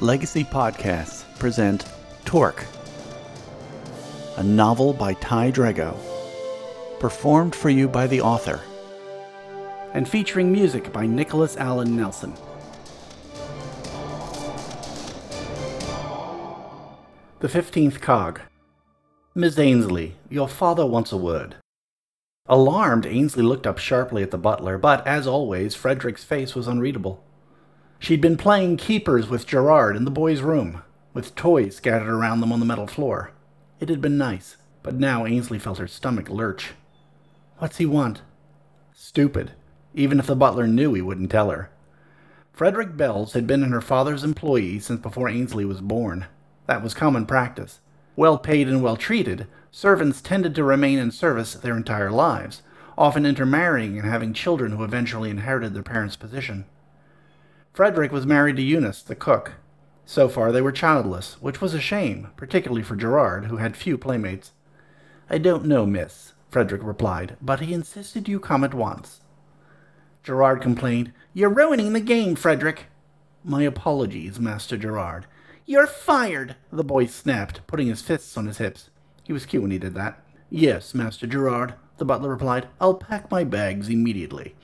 Legacy Podcasts present Torque, a novel by Ty Drago, performed for you by the author, and featuring music by Nicholas Allen Nelson. The Fifteenth Cog. Miss Ainsley, your father wants a word. Alarmed, Ainsley looked up sharply at the butler, but, as always, Frederick's face was unreadable. She'd been playing keepers with Gerard in the boys' room, with toys scattered around them on the metal floor. It had been nice, but now Ainsley felt her stomach lurch. What's he want? Stupid. Even if the butler knew, he wouldn't tell her. Frederick Bells had been in her father's employ since before Ainsley was born. That was common practice. Well paid and well treated, servants tended to remain in service their entire lives, often intermarrying and having children who eventually inherited their parents' position. Frederick was married to Eunice, the cook. So far they were childless, which was a shame, particularly for Gerard, who had few playmates. I don't know, miss, Frederick replied, but he insisted you come at once. Gerard complained, You're ruining the game, Frederick. My apologies, Master Gerard. You're fired, the boy snapped, putting his fists on his hips. He was cute when he did that. Yes, Master Gerard, the butler replied. I'll pack my bags immediately.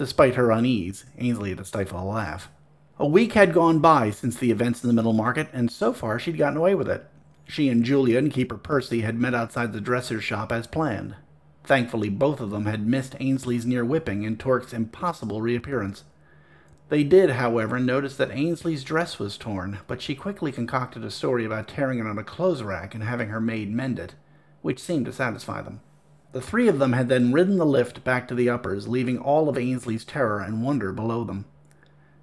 Despite her unease, Ainsley had to stifle a laugh. A week had gone by since the events in the middle market, and so far she'd gotten away with it. She and Julia and Keeper Percy had met outside the dresser's shop as planned. Thankfully, both of them had missed Ainsley's near whipping and Torque's impossible reappearance. They did, however, notice that Ainsley's dress was torn, but she quickly concocted a story about tearing it on a clothes rack and having her maid mend it, which seemed to satisfy them. The three of them had then ridden the lift back to the uppers, leaving all of Ainsley's terror and wonder below them.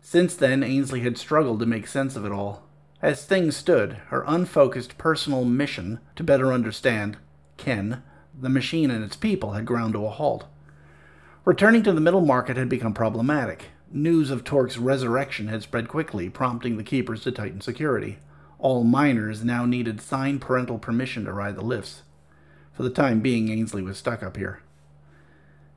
Since then, Ainsley had struggled to make sense of it all. As things stood, her unfocused personal mission to better understand Ken, the machine, and its people had ground to a halt. Returning to the middle market had become problematic. News of Torque's resurrection had spread quickly, prompting the keepers to tighten security. All minors now needed signed parental permission to ride the lifts. For the time being, Ainsley was stuck up here.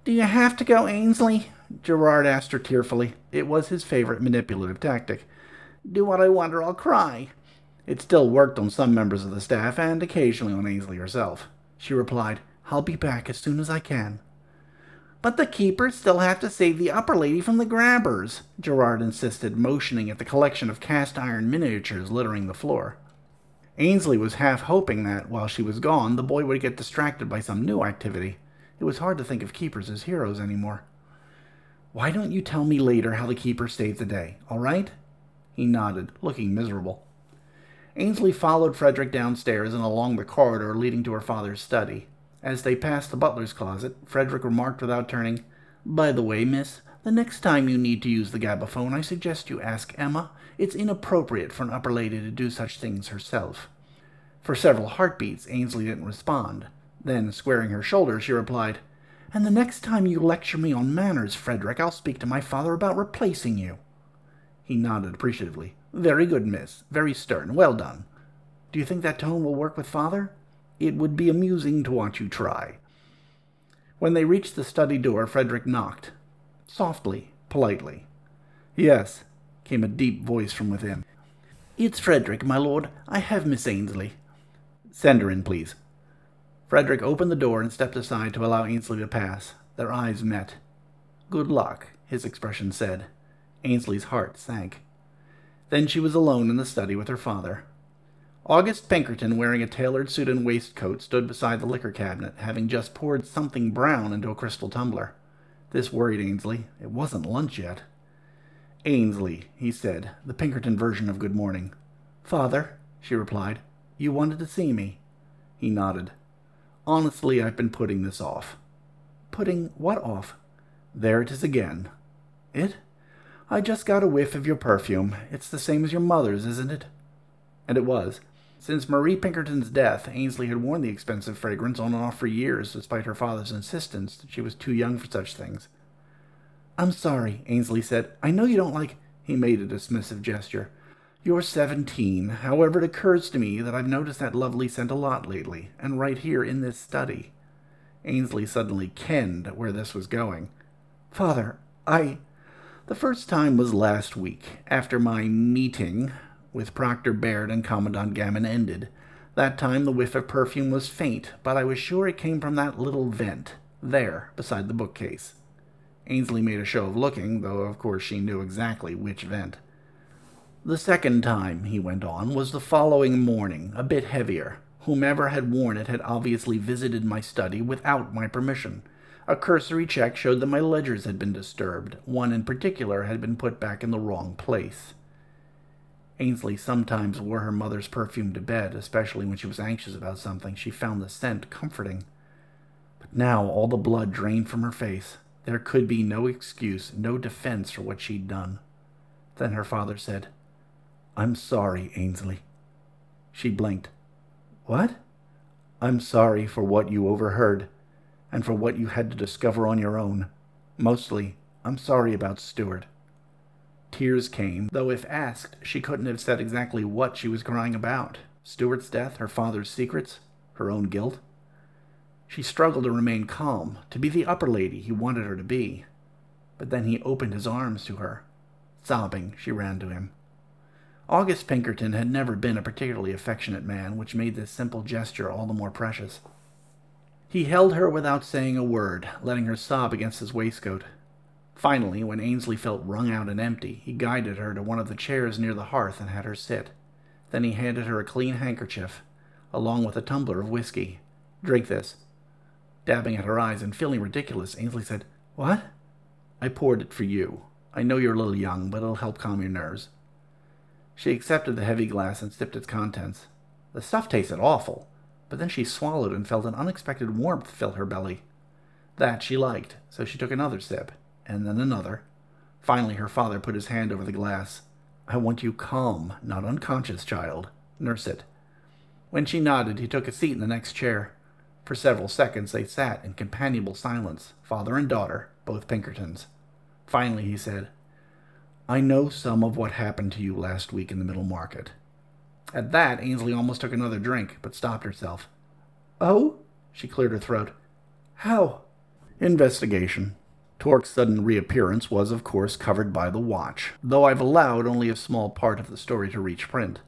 Do you have to go, Ainsley? Gerard asked her tearfully. It was his favorite manipulative tactic. Do what I want or I'll cry. It still worked on some members of the staff and occasionally on Ainsley herself. She replied, I'll be back as soon as I can. But the keepers still have to save the upper lady from the grabbers, Gerard insisted, motioning at the collection of cast iron miniatures littering the floor. Ainsley was half hoping that, while she was gone, the boy would get distracted by some new activity. It was hard to think of keepers as heroes anymore. Why don't you tell me later how the keeper saved the day, all right? He nodded, looking miserable. Ainsley followed Frederick downstairs and along the corridor leading to her father's study. As they passed the butler's closet, Frederick remarked without turning, By the way, miss, the next time you need to use the gabophone, I suggest you ask Emma. It's inappropriate for an upper lady to do such things herself. For several heartbeats, Ainsley didn't respond. Then, squaring her shoulders, she replied, And the next time you lecture me on manners, Frederick, I'll speak to my father about replacing you. He nodded appreciatively. Very good, miss. Very stern. Well done. Do you think that tone will work with father? It would be amusing to watch you try. When they reached the study door, Frederick knocked. Softly, politely. Yes, came a deep voice from within. It's Frederick, my lord. I have Miss Ainsley. Send her in, please. Frederick opened the door and stepped aside to allow Ainsley to pass. Their eyes met. Good luck, his expression said. Ainsley's heart sank. Then she was alone in the study with her father. August Pinkerton, wearing a tailored suit and waistcoat, stood beside the liquor cabinet, having just poured something brown into a crystal tumbler. This worried Ainsley. It wasn't lunch yet. Ainsley, he said, the Pinkerton version of good morning. Father, she replied, you wanted to see me. He nodded. Honestly, I've been putting this off. Putting what off? There it is again. It? I just got a whiff of your perfume. It's the same as your mother's, isn't it? And it was. Since Marie Pinkerton's death, Ainsley had worn the expensive fragrance on and off for years, despite her father's insistence that she was too young for such things. I'm sorry, Ainsley said. I know you don't like. He made a dismissive gesture. You're seventeen. However, it occurs to me that I've noticed that lovely scent a lot lately, and right here in this study. Ainsley suddenly kenned where this was going. Father, I. The first time was last week, after my meeting with Proctor Baird and Commandant Gammon ended. That time the whiff of perfume was faint, but I was sure it came from that little vent, there, beside the bookcase. Ainsley made a show of looking, though of course she knew exactly which vent. The second time, he went on, was the following morning, a bit heavier. Whomever had worn it had obviously visited my study without my permission. A cursory check showed that my ledgers had been disturbed. One in particular had been put back in the wrong place. Ainsley sometimes wore her mother's perfume to bed, especially when she was anxious about something. She found the scent comforting. But now all the blood drained from her face. There could be no excuse, no defense for what she'd done. Then her father said, I'm sorry, Ainsley. She blinked. What? I'm sorry for what you overheard, and for what you had to discover on your own. Mostly, I'm sorry about Stuart. Tears came, though if asked, she couldn't have said exactly what she was crying about. Stuart's death, her father's secrets, her own guilt. She struggled to remain calm, to be the upper lady he wanted her to be. But then he opened his arms to her. Sobbing, she ran to him. August Pinkerton had never been a particularly affectionate man, which made this simple gesture all the more precious. He held her without saying a word, letting her sob against his waistcoat. Finally, when Ainsley felt wrung out and empty, he guided her to one of the chairs near the hearth and had her sit. Then he handed her a clean handkerchief, along with a tumbler of whiskey. Drink this. Dabbing at her eyes and feeling ridiculous, Ainsley said, What? I poured it for you. I know you're a little young, but it'll help calm your nerves. She accepted the heavy glass and sipped its contents. The stuff tasted awful, but then she swallowed and felt an unexpected warmth fill her belly. That she liked, so she took another sip, and then another. Finally, her father put his hand over the glass. I want you calm, not unconscious, child. Nurse it. When she nodded, he took a seat in the next chair. For several seconds they sat in companionable silence, father and daughter, both Pinkertons. Finally he said, I know some of what happened to you last week in the middle market. At that, Ainsley almost took another drink, but stopped herself. Oh? She cleared her throat. How? Investigation. Torque's sudden reappearance was, of course, covered by the watch, though I've allowed only a small part of the story to reach print.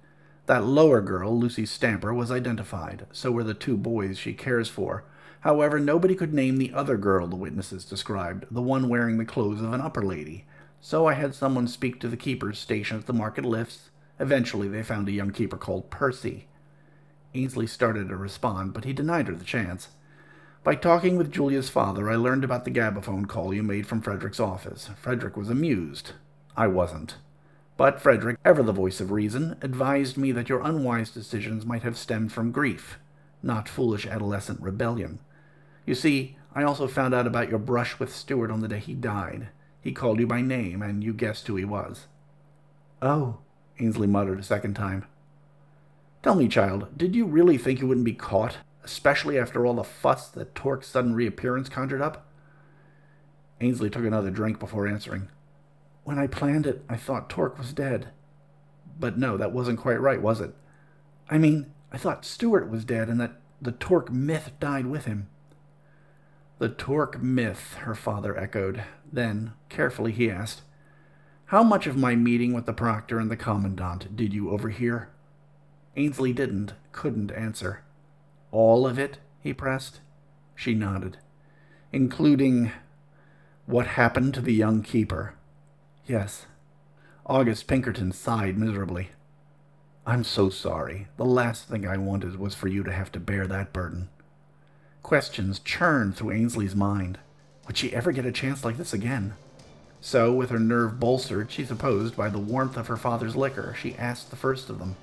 That lower girl, Lucy Stamper, was identified. So were the two boys she cares for. However, nobody could name the other girl the witnesses described, the one wearing the clothes of an upper lady. So I had someone speak to the keepers stationed at the market lifts. Eventually, they found a young keeper called Percy. Ainsley started to respond, but he denied her the chance. By talking with Julia's father, I learned about the gabophone call you made from Frederick's office. Frederick was amused. I wasn't. But Frederick, ever the voice of reason, advised me that your unwise decisions might have stemmed from grief, not foolish adolescent rebellion. You see, I also found out about your brush with Stuart on the day he died. He called you by name, and you guessed who he was. Oh, Ainsley muttered a second time. Tell me, child, did you really think you wouldn't be caught, especially after all the fuss that Torque's sudden reappearance conjured up? Ainsley took another drink before answering. When I planned it, I thought Torque was dead. But no, that wasn't quite right, was it? I mean, I thought Stuart was dead and that the Torque myth died with him. The Torque myth, her father echoed. Then, carefully, he asked, How much of my meeting with the proctor and the commandant did you overhear? Ainsley didn't, couldn't answer. All of it? he pressed. She nodded. Including what happened to the young keeper. Yes. August Pinkerton sighed miserably. I'm so sorry. The last thing I wanted was for you to have to bear that burden. Questions churned through Ainsley's mind. Would she ever get a chance like this again? So, with her nerve bolstered, she supposed, by the warmth of her father's liquor, she asked the first of them,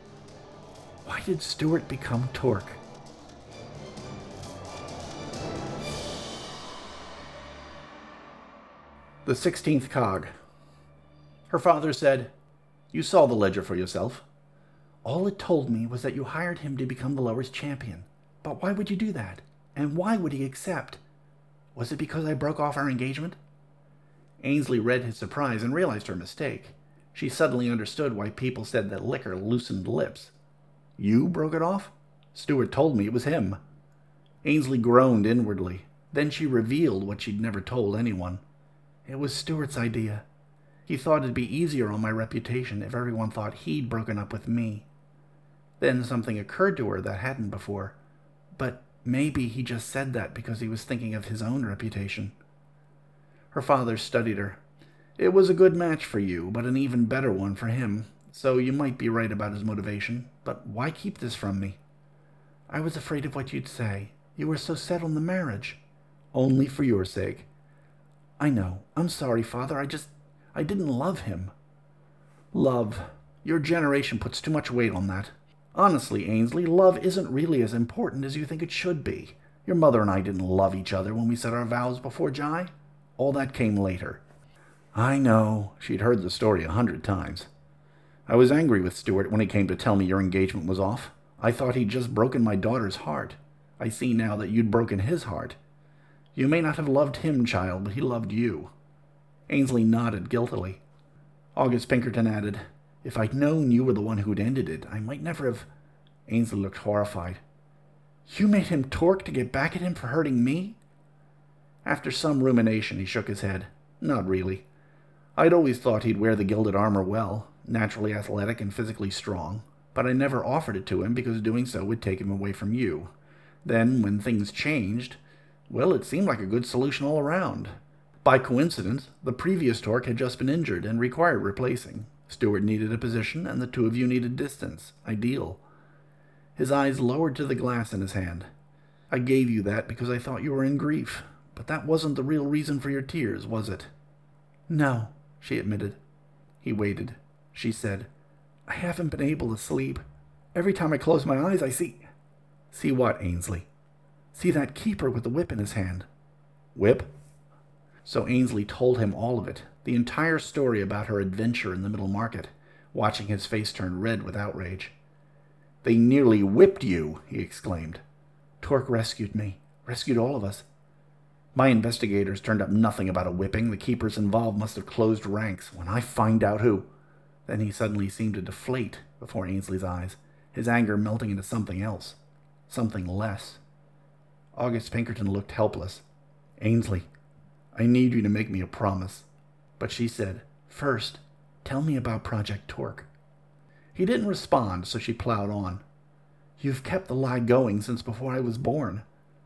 Why did Stuart become Torque? The sixteenth cog. Her father said, You saw the ledger for yourself. All it told me was that you hired him to become the lower's champion. But why would you do that? And why would he accept? Was it because I broke off our engagement? Ainsley read his surprise and realized her mistake. She suddenly understood why people said that liquor loosened lips. You broke it off? Stuart told me it was him. Ainsley groaned inwardly. Then she revealed what she'd never told anyone. It was Stuart's idea. He thought it'd be easier on my reputation if everyone thought he'd broken up with me. Then something occurred to her that hadn't before. But maybe he just said that because he was thinking of his own reputation. Her father studied her. It was a good match for you, but an even better one for him, so you might be right about his motivation. But why keep this from me? I was afraid of what you'd say. You were so set on the marriage. Only for your sake. I know. I'm sorry, Father. I just. I didn't love him. Love. Your generation puts too much weight on that. Honestly, Ainsley, love isn't really as important as you think it should be. Your mother and I didn't love each other when we said our vows before Jai. All that came later. I know. She'd heard the story a hundred times. I was angry with Stuart when he came to tell me your engagement was off. I thought he'd just broken my daughter's heart. I see now that you'd broken his heart. You may not have loved him, child, but he loved you. Ainsley nodded guiltily. August Pinkerton added, If I'd known you were the one who'd ended it, I might never have. Ainsley looked horrified. You made him torque to get back at him for hurting me? After some rumination, he shook his head. Not really. I'd always thought he'd wear the gilded armor well, naturally athletic and physically strong, but I never offered it to him because doing so would take him away from you. Then, when things changed, well, it seemed like a good solution all around. By coincidence, the previous torque had just been injured and required replacing. Stuart needed a position, and the two of you needed distance. Ideal. His eyes lowered to the glass in his hand. I gave you that because I thought you were in grief, but that wasn't the real reason for your tears, was it? No, she admitted. He waited. She said, I haven't been able to sleep. Every time I close my eyes, I see. See what, Ainsley? See that keeper with the whip in his hand. Whip? So Ainsley told him all of it, the entire story about her adventure in the middle market, watching his face turn red with outrage. They nearly whipped you, he exclaimed. Torque rescued me, rescued all of us. My investigators turned up nothing about a whipping. The keepers involved must have closed ranks. When I find out who. Then he suddenly seemed to deflate before Ainsley's eyes, his anger melting into something else, something less. August Pinkerton looked helpless. Ainsley, I need you to make me a promise. But she said, First, tell me about Project Torque. He didn't respond, so she plowed on. You've kept the lie going since before I was born.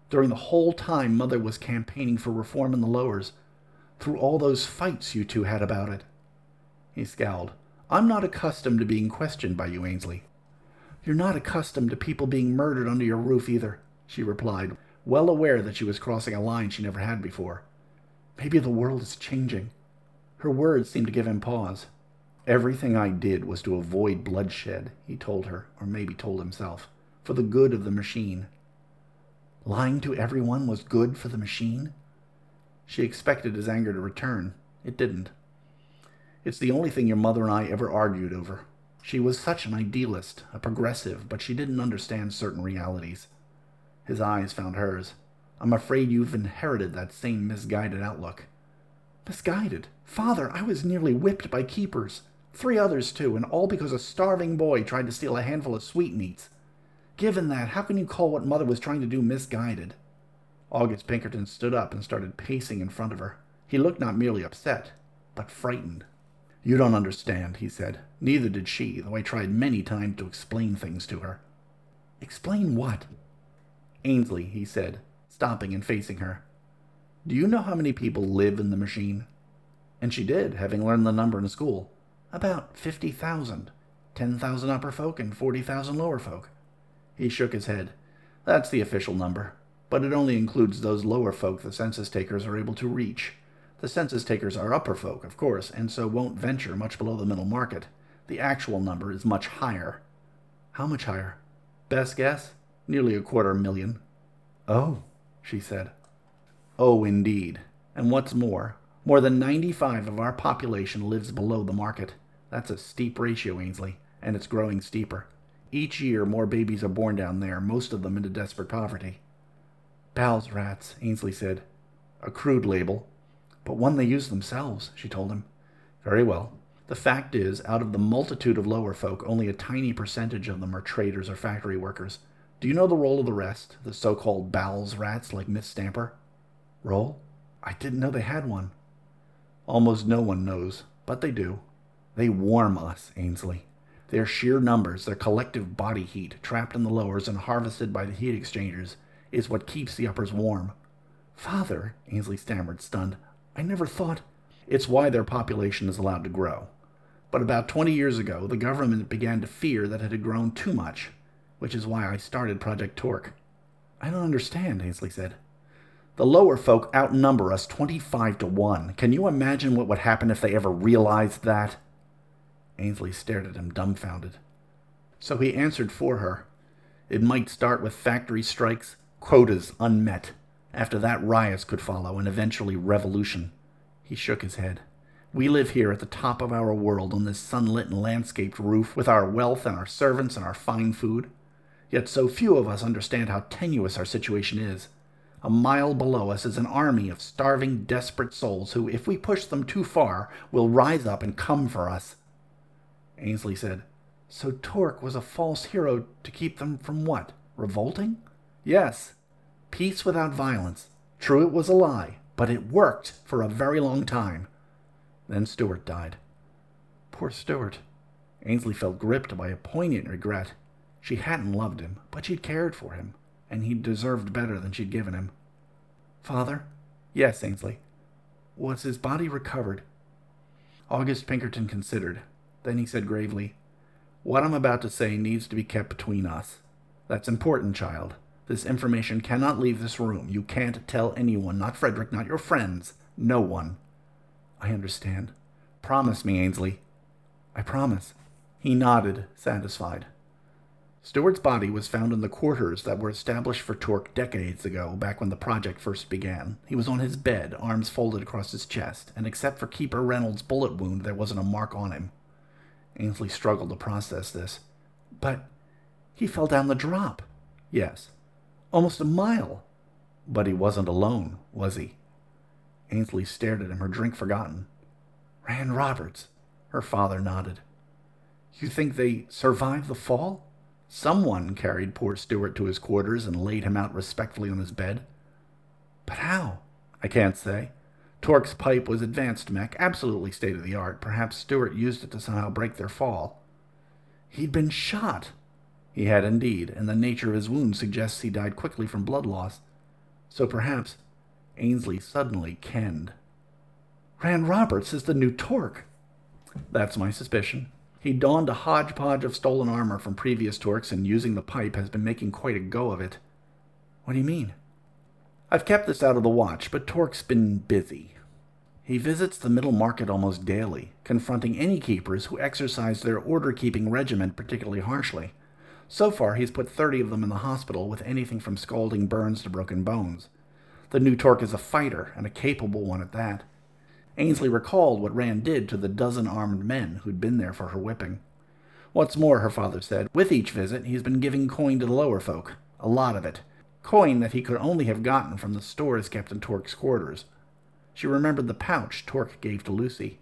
During the whole time Mother was campaigning for reform in the lowers. Through all those fights you two had about it. He scowled. I'm not accustomed to being questioned by you, Ainsley. You're not accustomed to people being murdered under your roof either, she replied, well aware that she was crossing a line she never had before. Maybe the world is changing. Her words seemed to give him pause. Everything I did was to avoid bloodshed, he told her, or maybe told himself, for the good of the machine. Lying to everyone was good for the machine? She expected his anger to return. It didn't. It's the only thing your mother and I ever argued over. She was such an idealist, a progressive, but she didn't understand certain realities. His eyes found hers. I'm afraid you've inherited that same misguided outlook. Misguided? Father, I was nearly whipped by keepers. Three others, too, and all because a starving boy tried to steal a handful of sweetmeats. Given that, how can you call what Mother was trying to do misguided? August Pinkerton stood up and started pacing in front of her. He looked not merely upset, but frightened. You don't understand, he said. Neither did she, though I tried many times to explain things to her. Explain what? Ainsley, he said, stopping and facing her. Do you know how many people live in the machine? And she did, having learned the number in school. About fifty thousand. Ten thousand upper folk and forty thousand lower folk. He shook his head. That's the official number, but it only includes those lower folk the census takers are able to reach. The census takers are upper folk, of course, and so won't venture much below the middle market. The actual number is much higher. How much higher? Best guess? Nearly a quarter million. Oh, she said. Oh, indeed. And what's more, more than 95 of our population lives below the market. That's a steep ratio, Ainsley, and it's growing steeper. Each year, more babies are born down there, most of them into desperate poverty. Bowels rats, Ainsley said. A crude label, but one they use themselves, she told him. Very well. The fact is, out of the multitude of lower folk, only a tiny percentage of them are traders or factory workers. Do you know the role of the rest, the so called bowels rats like Miss Stamper? Role? I didn't know they had one. Almost no one knows. but they do. They warm us, Ainsley. Their sheer numbers, their collective body heat, trapped in the lowers and harvested by the heat exchangers, is what keeps the uppers warm. Father, Ainsley stammered, stunned, I never thought. It's why their population is allowed to grow. But about 20 years ago, the government began to fear that it had grown too much, which is why I started Project Torque. I don't understand, Ainsley said. The lower folk outnumber us 25 to 1. Can you imagine what would happen if they ever realized that? Ainsley stared at him dumbfounded. So he answered for her. It might start with factory strikes, quotas unmet. After that, riots could follow, and eventually revolution. He shook his head. We live here at the top of our world on this sunlit and landscaped roof with our wealth and our servants and our fine food. Yet so few of us understand how tenuous our situation is. A mile below us is an army of starving, desperate souls who, if we push them too far, will rise up and come for us. Ainsley said, So Torque was a false hero to keep them from what? Revolting? Yes. Peace without violence. True, it was a lie, but it worked for a very long time. Then Stuart died. Poor Stuart. Ainsley felt gripped by a poignant regret. She hadn't loved him, but she'd cared for him, and he deserved better than she'd given him. Father? Yes, Ainsley. Was his body recovered? August Pinkerton considered. Then he said gravely, What I'm about to say needs to be kept between us. That's important, child. This information cannot leave this room. You can't tell anyone, not Frederick, not your friends, no one. I understand. Promise me, Ainsley. I promise. He nodded, satisfied. Stuart's body was found in the quarters that were established for Torque decades ago, back when the project first began. He was on his bed, arms folded across his chest, and except for Keeper Reynolds' bullet wound, there wasn't a mark on him. Ainsley struggled to process this. But he fell down the drop. Yes. Almost a mile. But he wasn't alone, was he? Ainsley stared at him, her drink forgotten. Rand Roberts. Her father nodded. You think they survived the fall? Someone carried poor Stuart to his quarters and laid him out respectfully on his bed. But how? I can't say. Torque's pipe was advanced mech, absolutely state of the art. Perhaps Stuart used it to somehow break their fall. He'd been shot. He had indeed, and the nature of his wound suggests he died quickly from blood loss. So perhaps Ainsley suddenly kenned. Rand Roberts is the new Torque. That's my suspicion. He donned a hodgepodge of stolen armor from previous Torques and using the pipe has been making quite a go of it. What do you mean? I've kept this out of the watch, but Torque's been busy. He visits the middle market almost daily, confronting any keepers who exercise their order keeping regiment particularly harshly. So far, he's put 30 of them in the hospital with anything from scalding burns to broken bones. The new Torque is a fighter, and a capable one at that. Ainsley recalled what Rand did to the dozen armed men who'd been there for her whipping. What's more, her father said, with each visit he's been giving coin to the lower folk. A lot of it, coin that he could only have gotten from the stores kept in Torque's quarters. She remembered the pouch Torque gave to Lucy.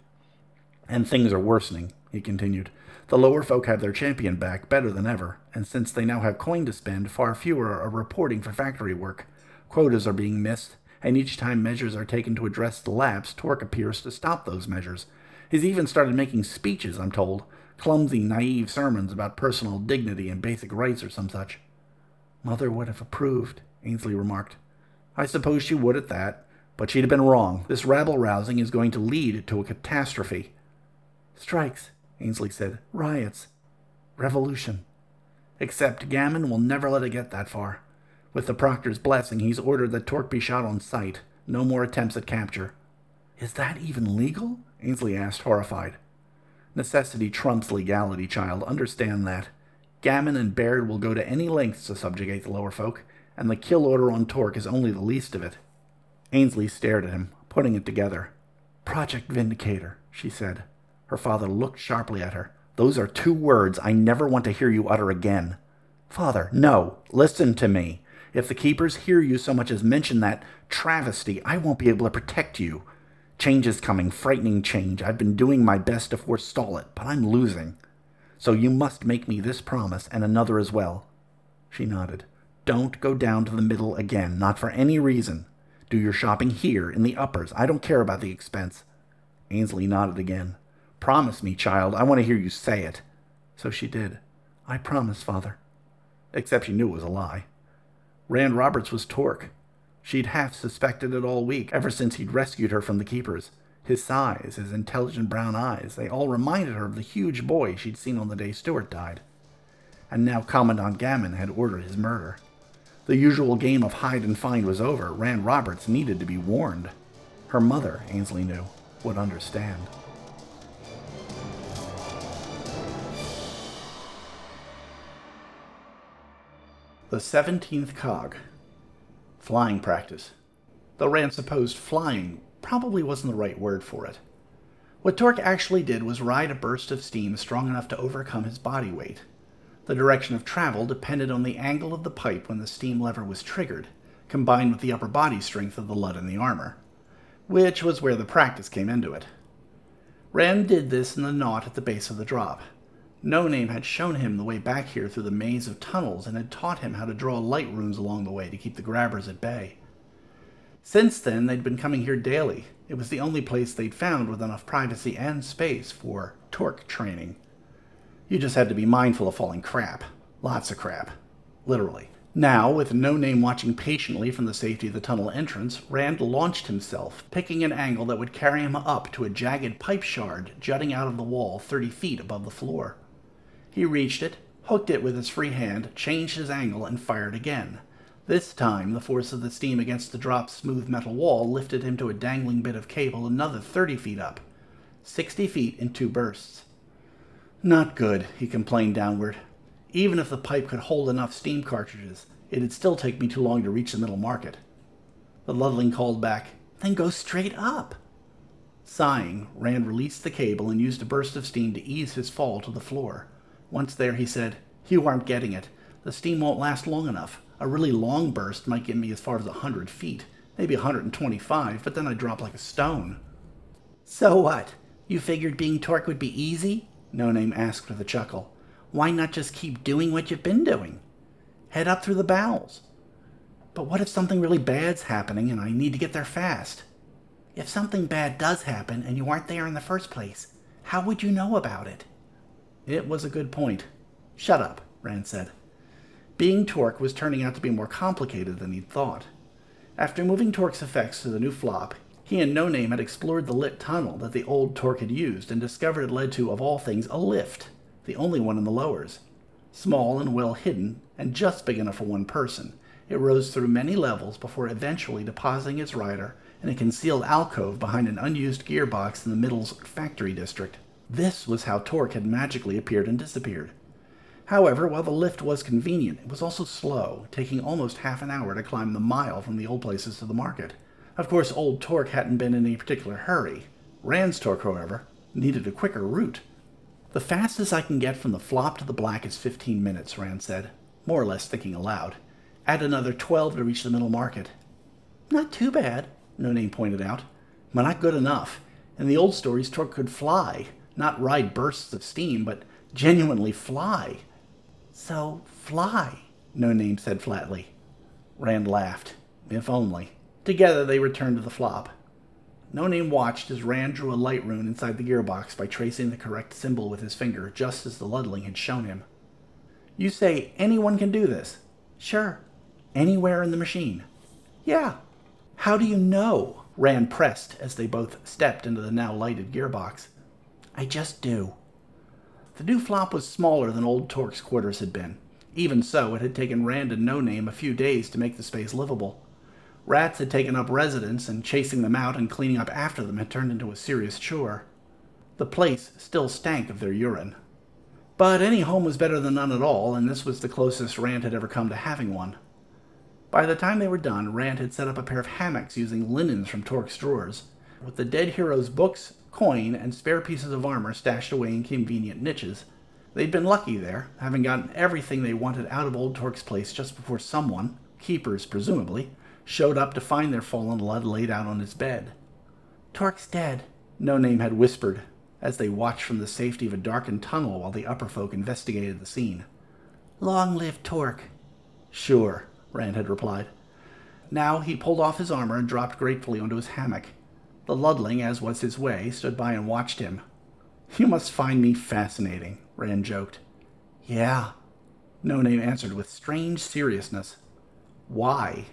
And things are worsening, he continued. The lower folk have their champion back better than ever, and since they now have coin to spend, far fewer are reporting for factory work. Quotas are being missed, and each time measures are taken to address the lapse, Torque appears to stop those measures. He's even started making speeches, I'm told, clumsy, naive sermons about personal dignity and basic rights or some such. Mother would have approved, Ainsley remarked. I suppose she would at that, but she'd have been wrong. This rabble rousing is going to lead to a catastrophe. Strikes, Ainsley said. Riots. Revolution. Except Gammon will never let it get that far. With the proctor's blessing, he's ordered that Torque be shot on sight. No more attempts at capture. Is that even legal? Ainsley asked, horrified. Necessity trumps legality, child. Understand that. Gammon and Baird will go to any lengths to subjugate the lower folk, and the kill order on Torque is only the least of it. Ainsley stared at him, putting it together. Project Vindicator, she said. Her father looked sharply at her. Those are two words I never want to hear you utter again. Father, no, listen to me. If the keepers hear you so much as mention that travesty, I won't be able to protect you. Change is coming, frightening change. I've been doing my best to forestall it, but I'm losing. So you must make me this promise and another as well. She nodded. Don't go down to the middle again, not for any reason. Do your shopping here, in the uppers. I don't care about the expense. Ainsley nodded again. Promise me, child. I want to hear you say it. So she did. I promise, father. Except she knew it was a lie. Rand Roberts was Torque. She'd half suspected it all week, ever since he'd rescued her from the keepers. His size, his intelligent brown eyes, they all reminded her of the huge boy she'd seen on the day Stuart died. And now Commandant Gammon had ordered his murder. The usual game of hide and find was over. Rand Roberts needed to be warned. Her mother, Ainsley knew, would understand. The 17th cog. Flying practice. Though Rand supposed flying probably wasn't the right word for it. What Torque actually did was ride a burst of steam strong enough to overcome his body weight. The direction of travel depended on the angle of the pipe when the steam lever was triggered, combined with the upper body strength of the Ludd in the armor, which was where the practice came into it. Rand did this in the knot at the base of the drop, no Name had shown him the way back here through the maze of tunnels and had taught him how to draw light runes along the way to keep the grabbers at bay. Since then, they'd been coming here daily. It was the only place they'd found with enough privacy and space for torque training. You just had to be mindful of falling crap. Lots of crap. Literally. Now, with No Name watching patiently from the safety of the tunnel entrance, Rand launched himself, picking an angle that would carry him up to a jagged pipe shard jutting out of the wall 30 feet above the floor. He reached it, hooked it with his free hand, changed his angle, and fired again. This time, the force of the steam against the drop's smooth metal wall lifted him to a dangling bit of cable another 30 feet up. 60 feet in two bursts. Not good, he complained downward. Even if the pipe could hold enough steam cartridges, it'd still take me too long to reach the middle market. The Ludling called back, Then go straight up. Sighing, Rand released the cable and used a burst of steam to ease his fall to the floor. Once there, he said, You aren't getting it. The steam won't last long enough. A really long burst might get me as far as a 100 feet, maybe a 125, but then I'd drop like a stone. So what? You figured being Torque would be easy? No Name asked with a chuckle. Why not just keep doing what you've been doing? Head up through the bowels. But what if something really bad's happening and I need to get there fast? If something bad does happen and you aren't there in the first place, how would you know about it? It was a good point. Shut up, Rand said. Being Torque was turning out to be more complicated than he'd thought. After moving Torque's effects to the new flop, he and No Name had explored the lit tunnel that the old Torque had used and discovered it led to, of all things, a lift, the only one in the lowers. Small and well hidden, and just big enough for one person, it rose through many levels before eventually depositing its rider in a concealed alcove behind an unused gearbox in the middle's factory district. This was how Torque had magically appeared and disappeared. However, while the lift was convenient, it was also slow, taking almost half an hour to climb the mile from the old places to the market. Of course, old Torque hadn't been in any particular hurry. Rand's Torque, however, needed a quicker route. The fastest I can get from the flop to the black is 15 minutes, Rand said, more or less thinking aloud. Add another 12 to reach the middle market. Not too bad, No Name pointed out, but not good enough. In the old stories, Torque could fly, not ride bursts of steam, but genuinely fly. So fly, No Name said flatly. Rand laughed. If only. Together they returned to the flop. No Name watched as Rand drew a light rune inside the gearbox by tracing the correct symbol with his finger, just as the Ludling had shown him. You say anyone can do this? Sure. Anywhere in the machine? Yeah. How do you know? Rand pressed as they both stepped into the now lighted gearbox. I just do. The new flop was smaller than old Torque's quarters had been. Even so, it had taken Rand and No Name a few days to make the space livable. Rats had taken up residence, and chasing them out and cleaning up after them had turned into a serious chore. The place still stank of their urine. But any home was better than none at all, and this was the closest Rand had ever come to having one. By the time they were done, Rand had set up a pair of hammocks using linens from Torque's drawers. With the dead hero's books, coin, and spare pieces of armor stashed away in convenient niches. They'd been lucky there, having gotten everything they wanted out of old Torque's place just before someone, keepers presumably, showed up to find their fallen Ludd laid out on his bed. Torque's dead, No Name had whispered, as they watched from the safety of a darkened tunnel while the upper folk investigated the scene. Long live Torque. Sure, Rand had replied. Now he pulled off his armor and dropped gratefully onto his hammock. The Ludling, as was his way, stood by and watched him. You must find me fascinating, Rand joked. Yeah, No Name answered with strange seriousness. Why?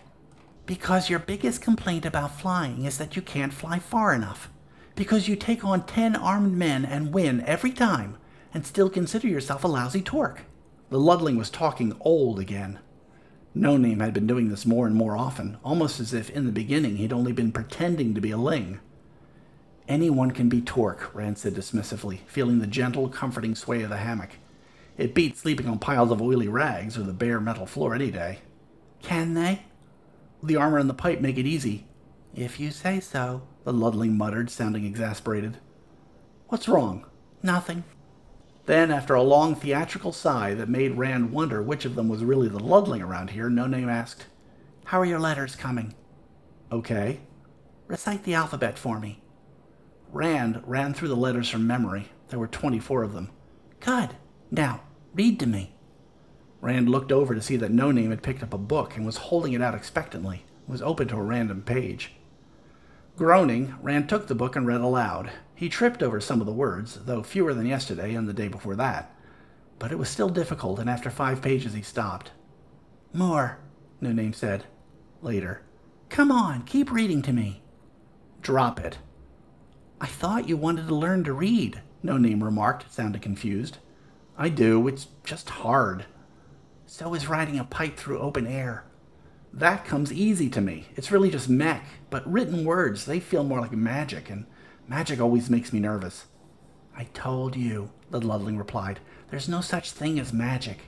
Because your biggest complaint about flying is that you can't fly far enough. Because you take on ten armed men and win every time, and still consider yourself a lousy torque. The Ludling was talking old again. No Name had been doing this more and more often, almost as if in the beginning he'd only been pretending to be a ling. Anyone can be Torque, Rand said dismissively, feeling the gentle, comforting sway of the hammock. It beats sleeping on piles of oily rags or the bare metal floor any day. Can they? The armor and the pipe make it easy. If you say so, the Ludling muttered, sounding exasperated. What's wrong? Nothing. Then, after a long theatrical sigh that made Rand wonder which of them was really the Ludling around here, No Name asked, How are your letters coming? Okay. Recite the alphabet for me. Rand ran through the letters from memory. There were 24 of them. Good. Now, read to me. Rand looked over to see that No Name had picked up a book and was holding it out expectantly. It was open to a random page. Groaning, Rand took the book and read aloud. He tripped over some of the words, though fewer than yesterday and the day before that. But it was still difficult, and after five pages he stopped. More, No Name said. Later. Come on, keep reading to me. Drop it. I thought you wanted to learn to read, No Name remarked, sounding confused. I do, it's just hard. So is riding a pipe through open air. That comes easy to me. It's really just mech, but written words, they feel more like magic, and magic always makes me nervous. I told you, the Ludling replied. There's no such thing as magic.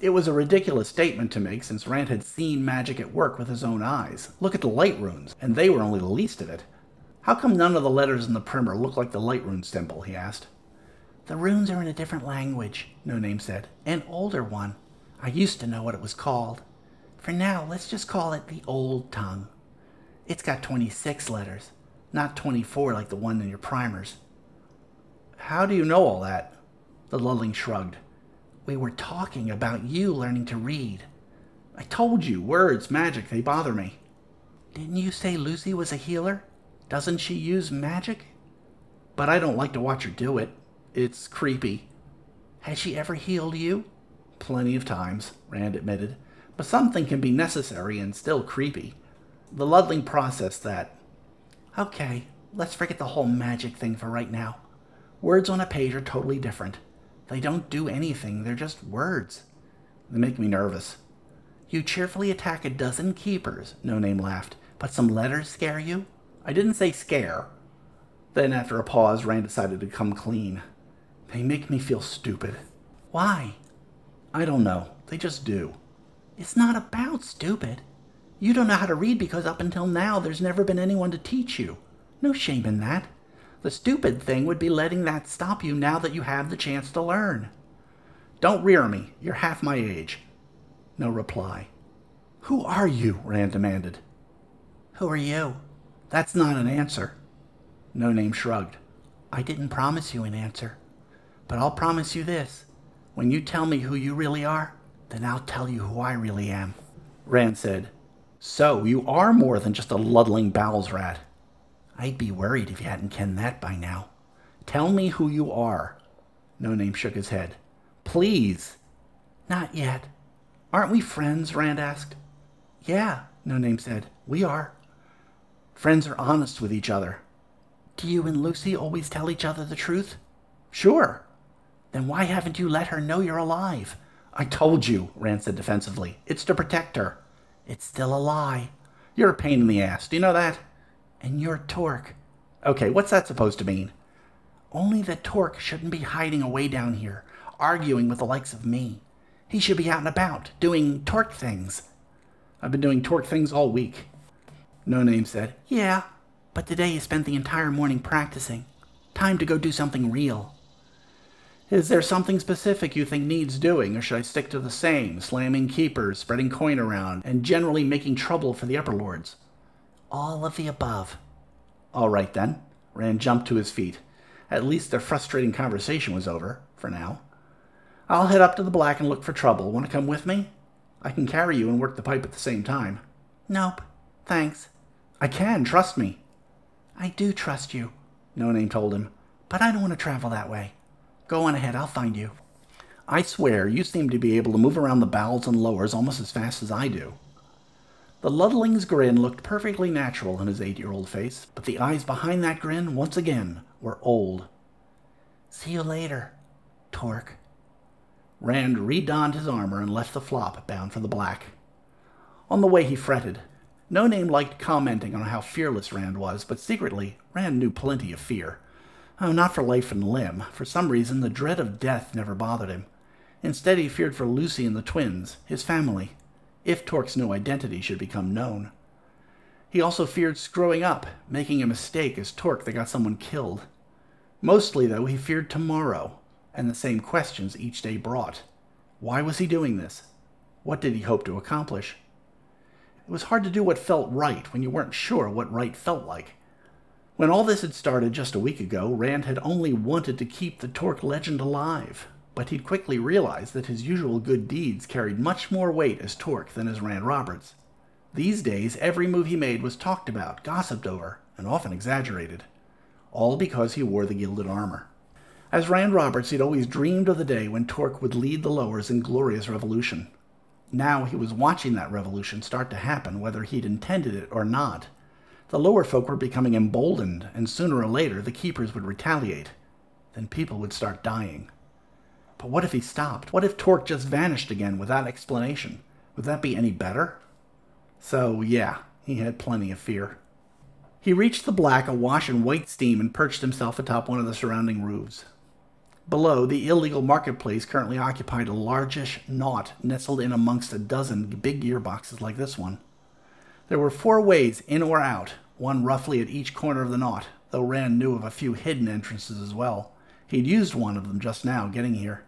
It was a ridiculous statement to make since Rand had seen magic at work with his own eyes. Look at the light runes, and they were only the least of it. How come none of the letters in the primer look like the light rune symbol? he asked. The runes are in a different language, No Name said. An older one. I used to know what it was called. For now, let's just call it the Old Tongue. It's got 26 letters, not 24 like the one in your primers. How do you know all that? The Ludling shrugged. We were talking about you learning to read. I told you, words, magic, they bother me. Didn't you say Lucy was a healer? Doesn't she use magic? But I don't like to watch her do it. It's creepy. Has she ever healed you? Plenty of times, Rand admitted but something can be necessary and still creepy. The Ludling processed that. Okay, let's forget the whole magic thing for right now. Words on a page are totally different. They don't do anything, they're just words. They make me nervous. You cheerfully attack a dozen keepers, No Name laughed, but some letters scare you? I didn't say scare. Then, after a pause, Rand decided to come clean. They make me feel stupid. Why? I don't know. They just do. It's not about stupid. You don't know how to read because up until now there's never been anyone to teach you. No shame in that. The stupid thing would be letting that stop you now that you have the chance to learn. Don't rear me. You're half my age. No reply. Who are you? Rand demanded. Who are you? That's not an answer. No name shrugged. I didn't promise you an answer. But I'll promise you this. When you tell me who you really are, then I'll tell you who I really am. Rand said, So, you are more than just a ludling bowels rat. I'd be worried if you hadn't kenned that by now. Tell me who you are. No Name shook his head. Please. Not yet. Aren't we friends? Rand asked. Yeah, No Name said. We are. Friends are honest with each other. Do you and Lucy always tell each other the truth? Sure. Then why haven't you let her know you're alive? I told you, Rand said defensively. It's to protect her. It's still a lie. You're a pain in the ass. Do you know that? And you're Torque. Okay, what's that supposed to mean? Only that Torque shouldn't be hiding away down here, arguing with the likes of me. He should be out and about, doing Torque things. I've been doing Torque things all week. No Name said, Yeah, but today you spent the entire morning practicing. Time to go do something real. Is there something specific you think needs doing, or should I stick to the same, slamming keepers, spreading coin around, and generally making trouble for the upper lords? All of the above. All right then. Rand jumped to his feet. At least their frustrating conversation was over, for now. I'll head up to the black and look for trouble. Want to come with me? I can carry you and work the pipe at the same time. Nope. Thanks. I can, trust me. I do trust you, No Name told him But I don't want to travel that way. Go on ahead, I'll find you. I swear, you seem to be able to move around the bowels and lowers almost as fast as I do. The Ludling's grin looked perfectly natural in his eight year old face, but the eyes behind that grin, once again, were old. See you later, Torque. Rand redonned his armor and left the flop bound for the black. On the way, he fretted. No name liked commenting on how fearless Rand was, but secretly, Rand knew plenty of fear. Oh, not for life and limb. For some reason, the dread of death never bothered him. Instead, he feared for Lucy and the twins, his family, if Torque's new identity should become known. He also feared screwing up, making a mistake as Torque that got someone killed. Mostly, though, he feared tomorrow, and the same questions each day brought. Why was he doing this? What did he hope to accomplish? It was hard to do what felt right when you weren't sure what right felt like. When all this had started just a week ago, Rand had only wanted to keep the Torque legend alive, but he'd quickly realized that his usual good deeds carried much more weight as Torque than as Rand Roberts. These days, every move he made was talked about, gossiped over, and often exaggerated. All because he wore the gilded armor. As Rand Roberts, he'd always dreamed of the day when Torque would lead the lowers in glorious revolution. Now he was watching that revolution start to happen, whether he'd intended it or not. The lower folk were becoming emboldened, and sooner or later the keepers would retaliate. Then people would start dying. But what if he stopped? What if Torque just vanished again without explanation? Would that be any better? So, yeah, he had plenty of fear. He reached the black awash in white steam and perched himself atop one of the surrounding roofs. Below, the illegal marketplace currently occupied a largish knot nestled in amongst a dozen big gearboxes like this one. There were four ways in or out, one roughly at each corner of the knot, though Rand knew of a few hidden entrances as well. He'd used one of them just now, getting here.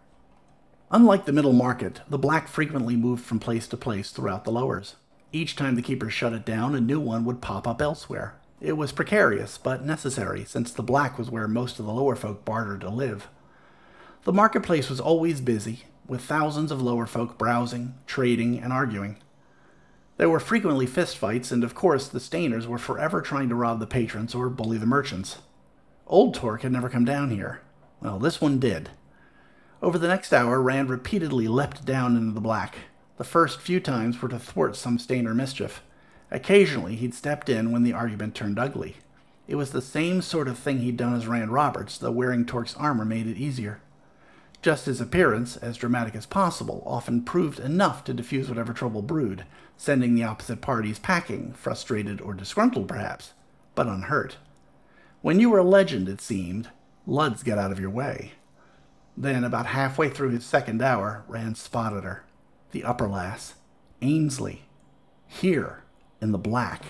Unlike the middle market, the black frequently moved from place to place throughout the lowers. Each time the keeper shut it down, a new one would pop up elsewhere. It was precarious, but necessary, since the black was where most of the lower folk bartered to live. The marketplace was always busy, with thousands of lower folk browsing, trading, and arguing. There were frequently fistfights, and of course the Stainers were forever trying to rob the patrons or bully the merchants. Old Torque had never come down here, well, this one did. Over the next hour, Rand repeatedly leapt down into the black. The first few times were to thwart some Stainer mischief. Occasionally, he'd stepped in when the argument turned ugly. It was the same sort of thing he'd done as Rand Roberts, though wearing Torque's armor made it easier. Just his appearance, as dramatic as possible, often proved enough to diffuse whatever trouble brewed, sending the opposite parties packing, frustrated or disgruntled perhaps, but unhurt. When you were a legend, it seemed, Luds got out of your way. Then, about halfway through his second hour, Rand spotted her. The upper lass. Ainsley. Here, in the black.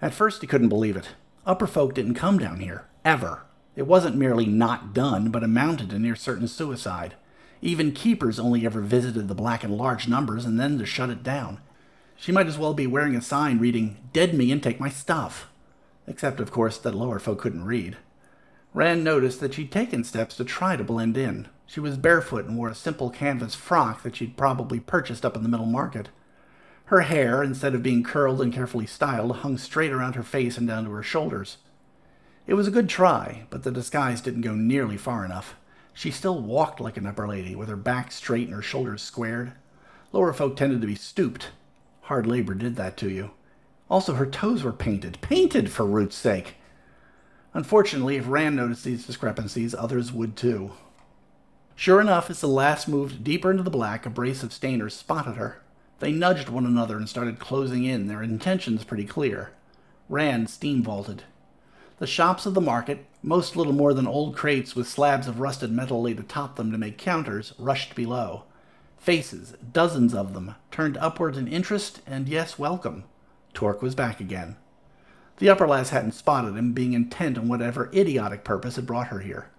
At first, he couldn't believe it. Upper folk didn't come down here, ever. It wasn't merely not done, but amounted to near certain suicide. Even keepers only ever visited the black in large numbers and then to shut it down. She might as well be wearing a sign reading, Dead me and take my stuff. Except, of course, that lower folk couldn't read. Rand noticed that she'd taken steps to try to blend in. She was barefoot and wore a simple canvas frock that she'd probably purchased up in the middle market. Her hair, instead of being curled and carefully styled, hung straight around her face and down to her shoulders. It was a good try, but the disguise didn't go nearly far enough. She still walked like an upper lady, with her back straight and her shoulders squared. Lower folk tended to be stooped. Hard labor did that to you. Also, her toes were painted. Painted, for Root's sake! Unfortunately, if Rand noticed these discrepancies, others would too. Sure enough, as the last moved deeper into the black, a brace of Stainers spotted her. They nudged one another and started closing in, their intentions pretty clear. Rand steam vaulted. The shops of the market, most little more than old crates with slabs of rusted metal laid atop them to make counters, rushed below. Faces, dozens of them, turned upward in interest and, yes, welcome. Torque was back again. The upper lass hadn't spotted him, being intent on whatever idiotic purpose had brought her here.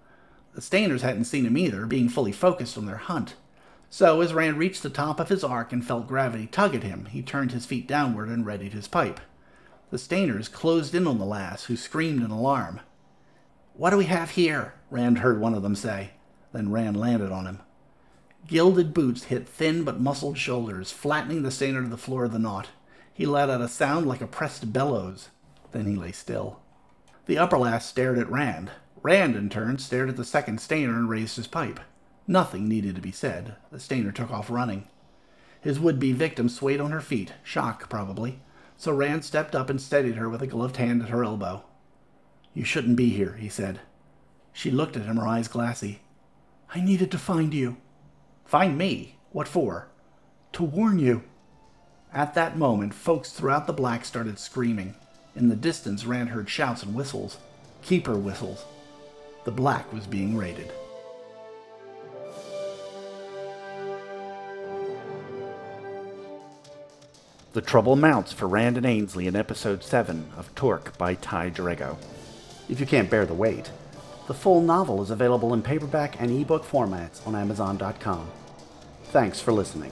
The Stainers hadn't seen him either, being fully focused on their hunt. So, as Rand reached the top of his arc and felt gravity tug at him, he turned his feet downward and readied his pipe. The Stainers closed in on the lass, who screamed in alarm. What do we have here? Rand heard one of them say. Then Rand landed on him. Gilded boots hit thin but muscled shoulders, flattening the Stainer to the floor of the knot. He let out a sound like a pressed bellows. Then he lay still. The upper lass stared at Rand. Rand, in turn, stared at the second Stainer and raised his pipe. Nothing needed to be said. The Stainer took off running. His would be victim swayed on her feet, shock probably, so Rand stepped up and steadied her with a gloved hand at her elbow. You shouldn't be here, he said. She looked at him, her eyes glassy. I needed to find you. Find me? What for? To warn you. At that moment, folks throughout the black started screaming. In the distance, Rand heard shouts and whistles. Keeper whistles. The black was being raided. The trouble mounts for Rand and Ainsley in episode 7 of Torque by Ty Drago. If you can't bear the wait, the full novel is available in paperback and ebook formats on Amazon.com. Thanks for listening.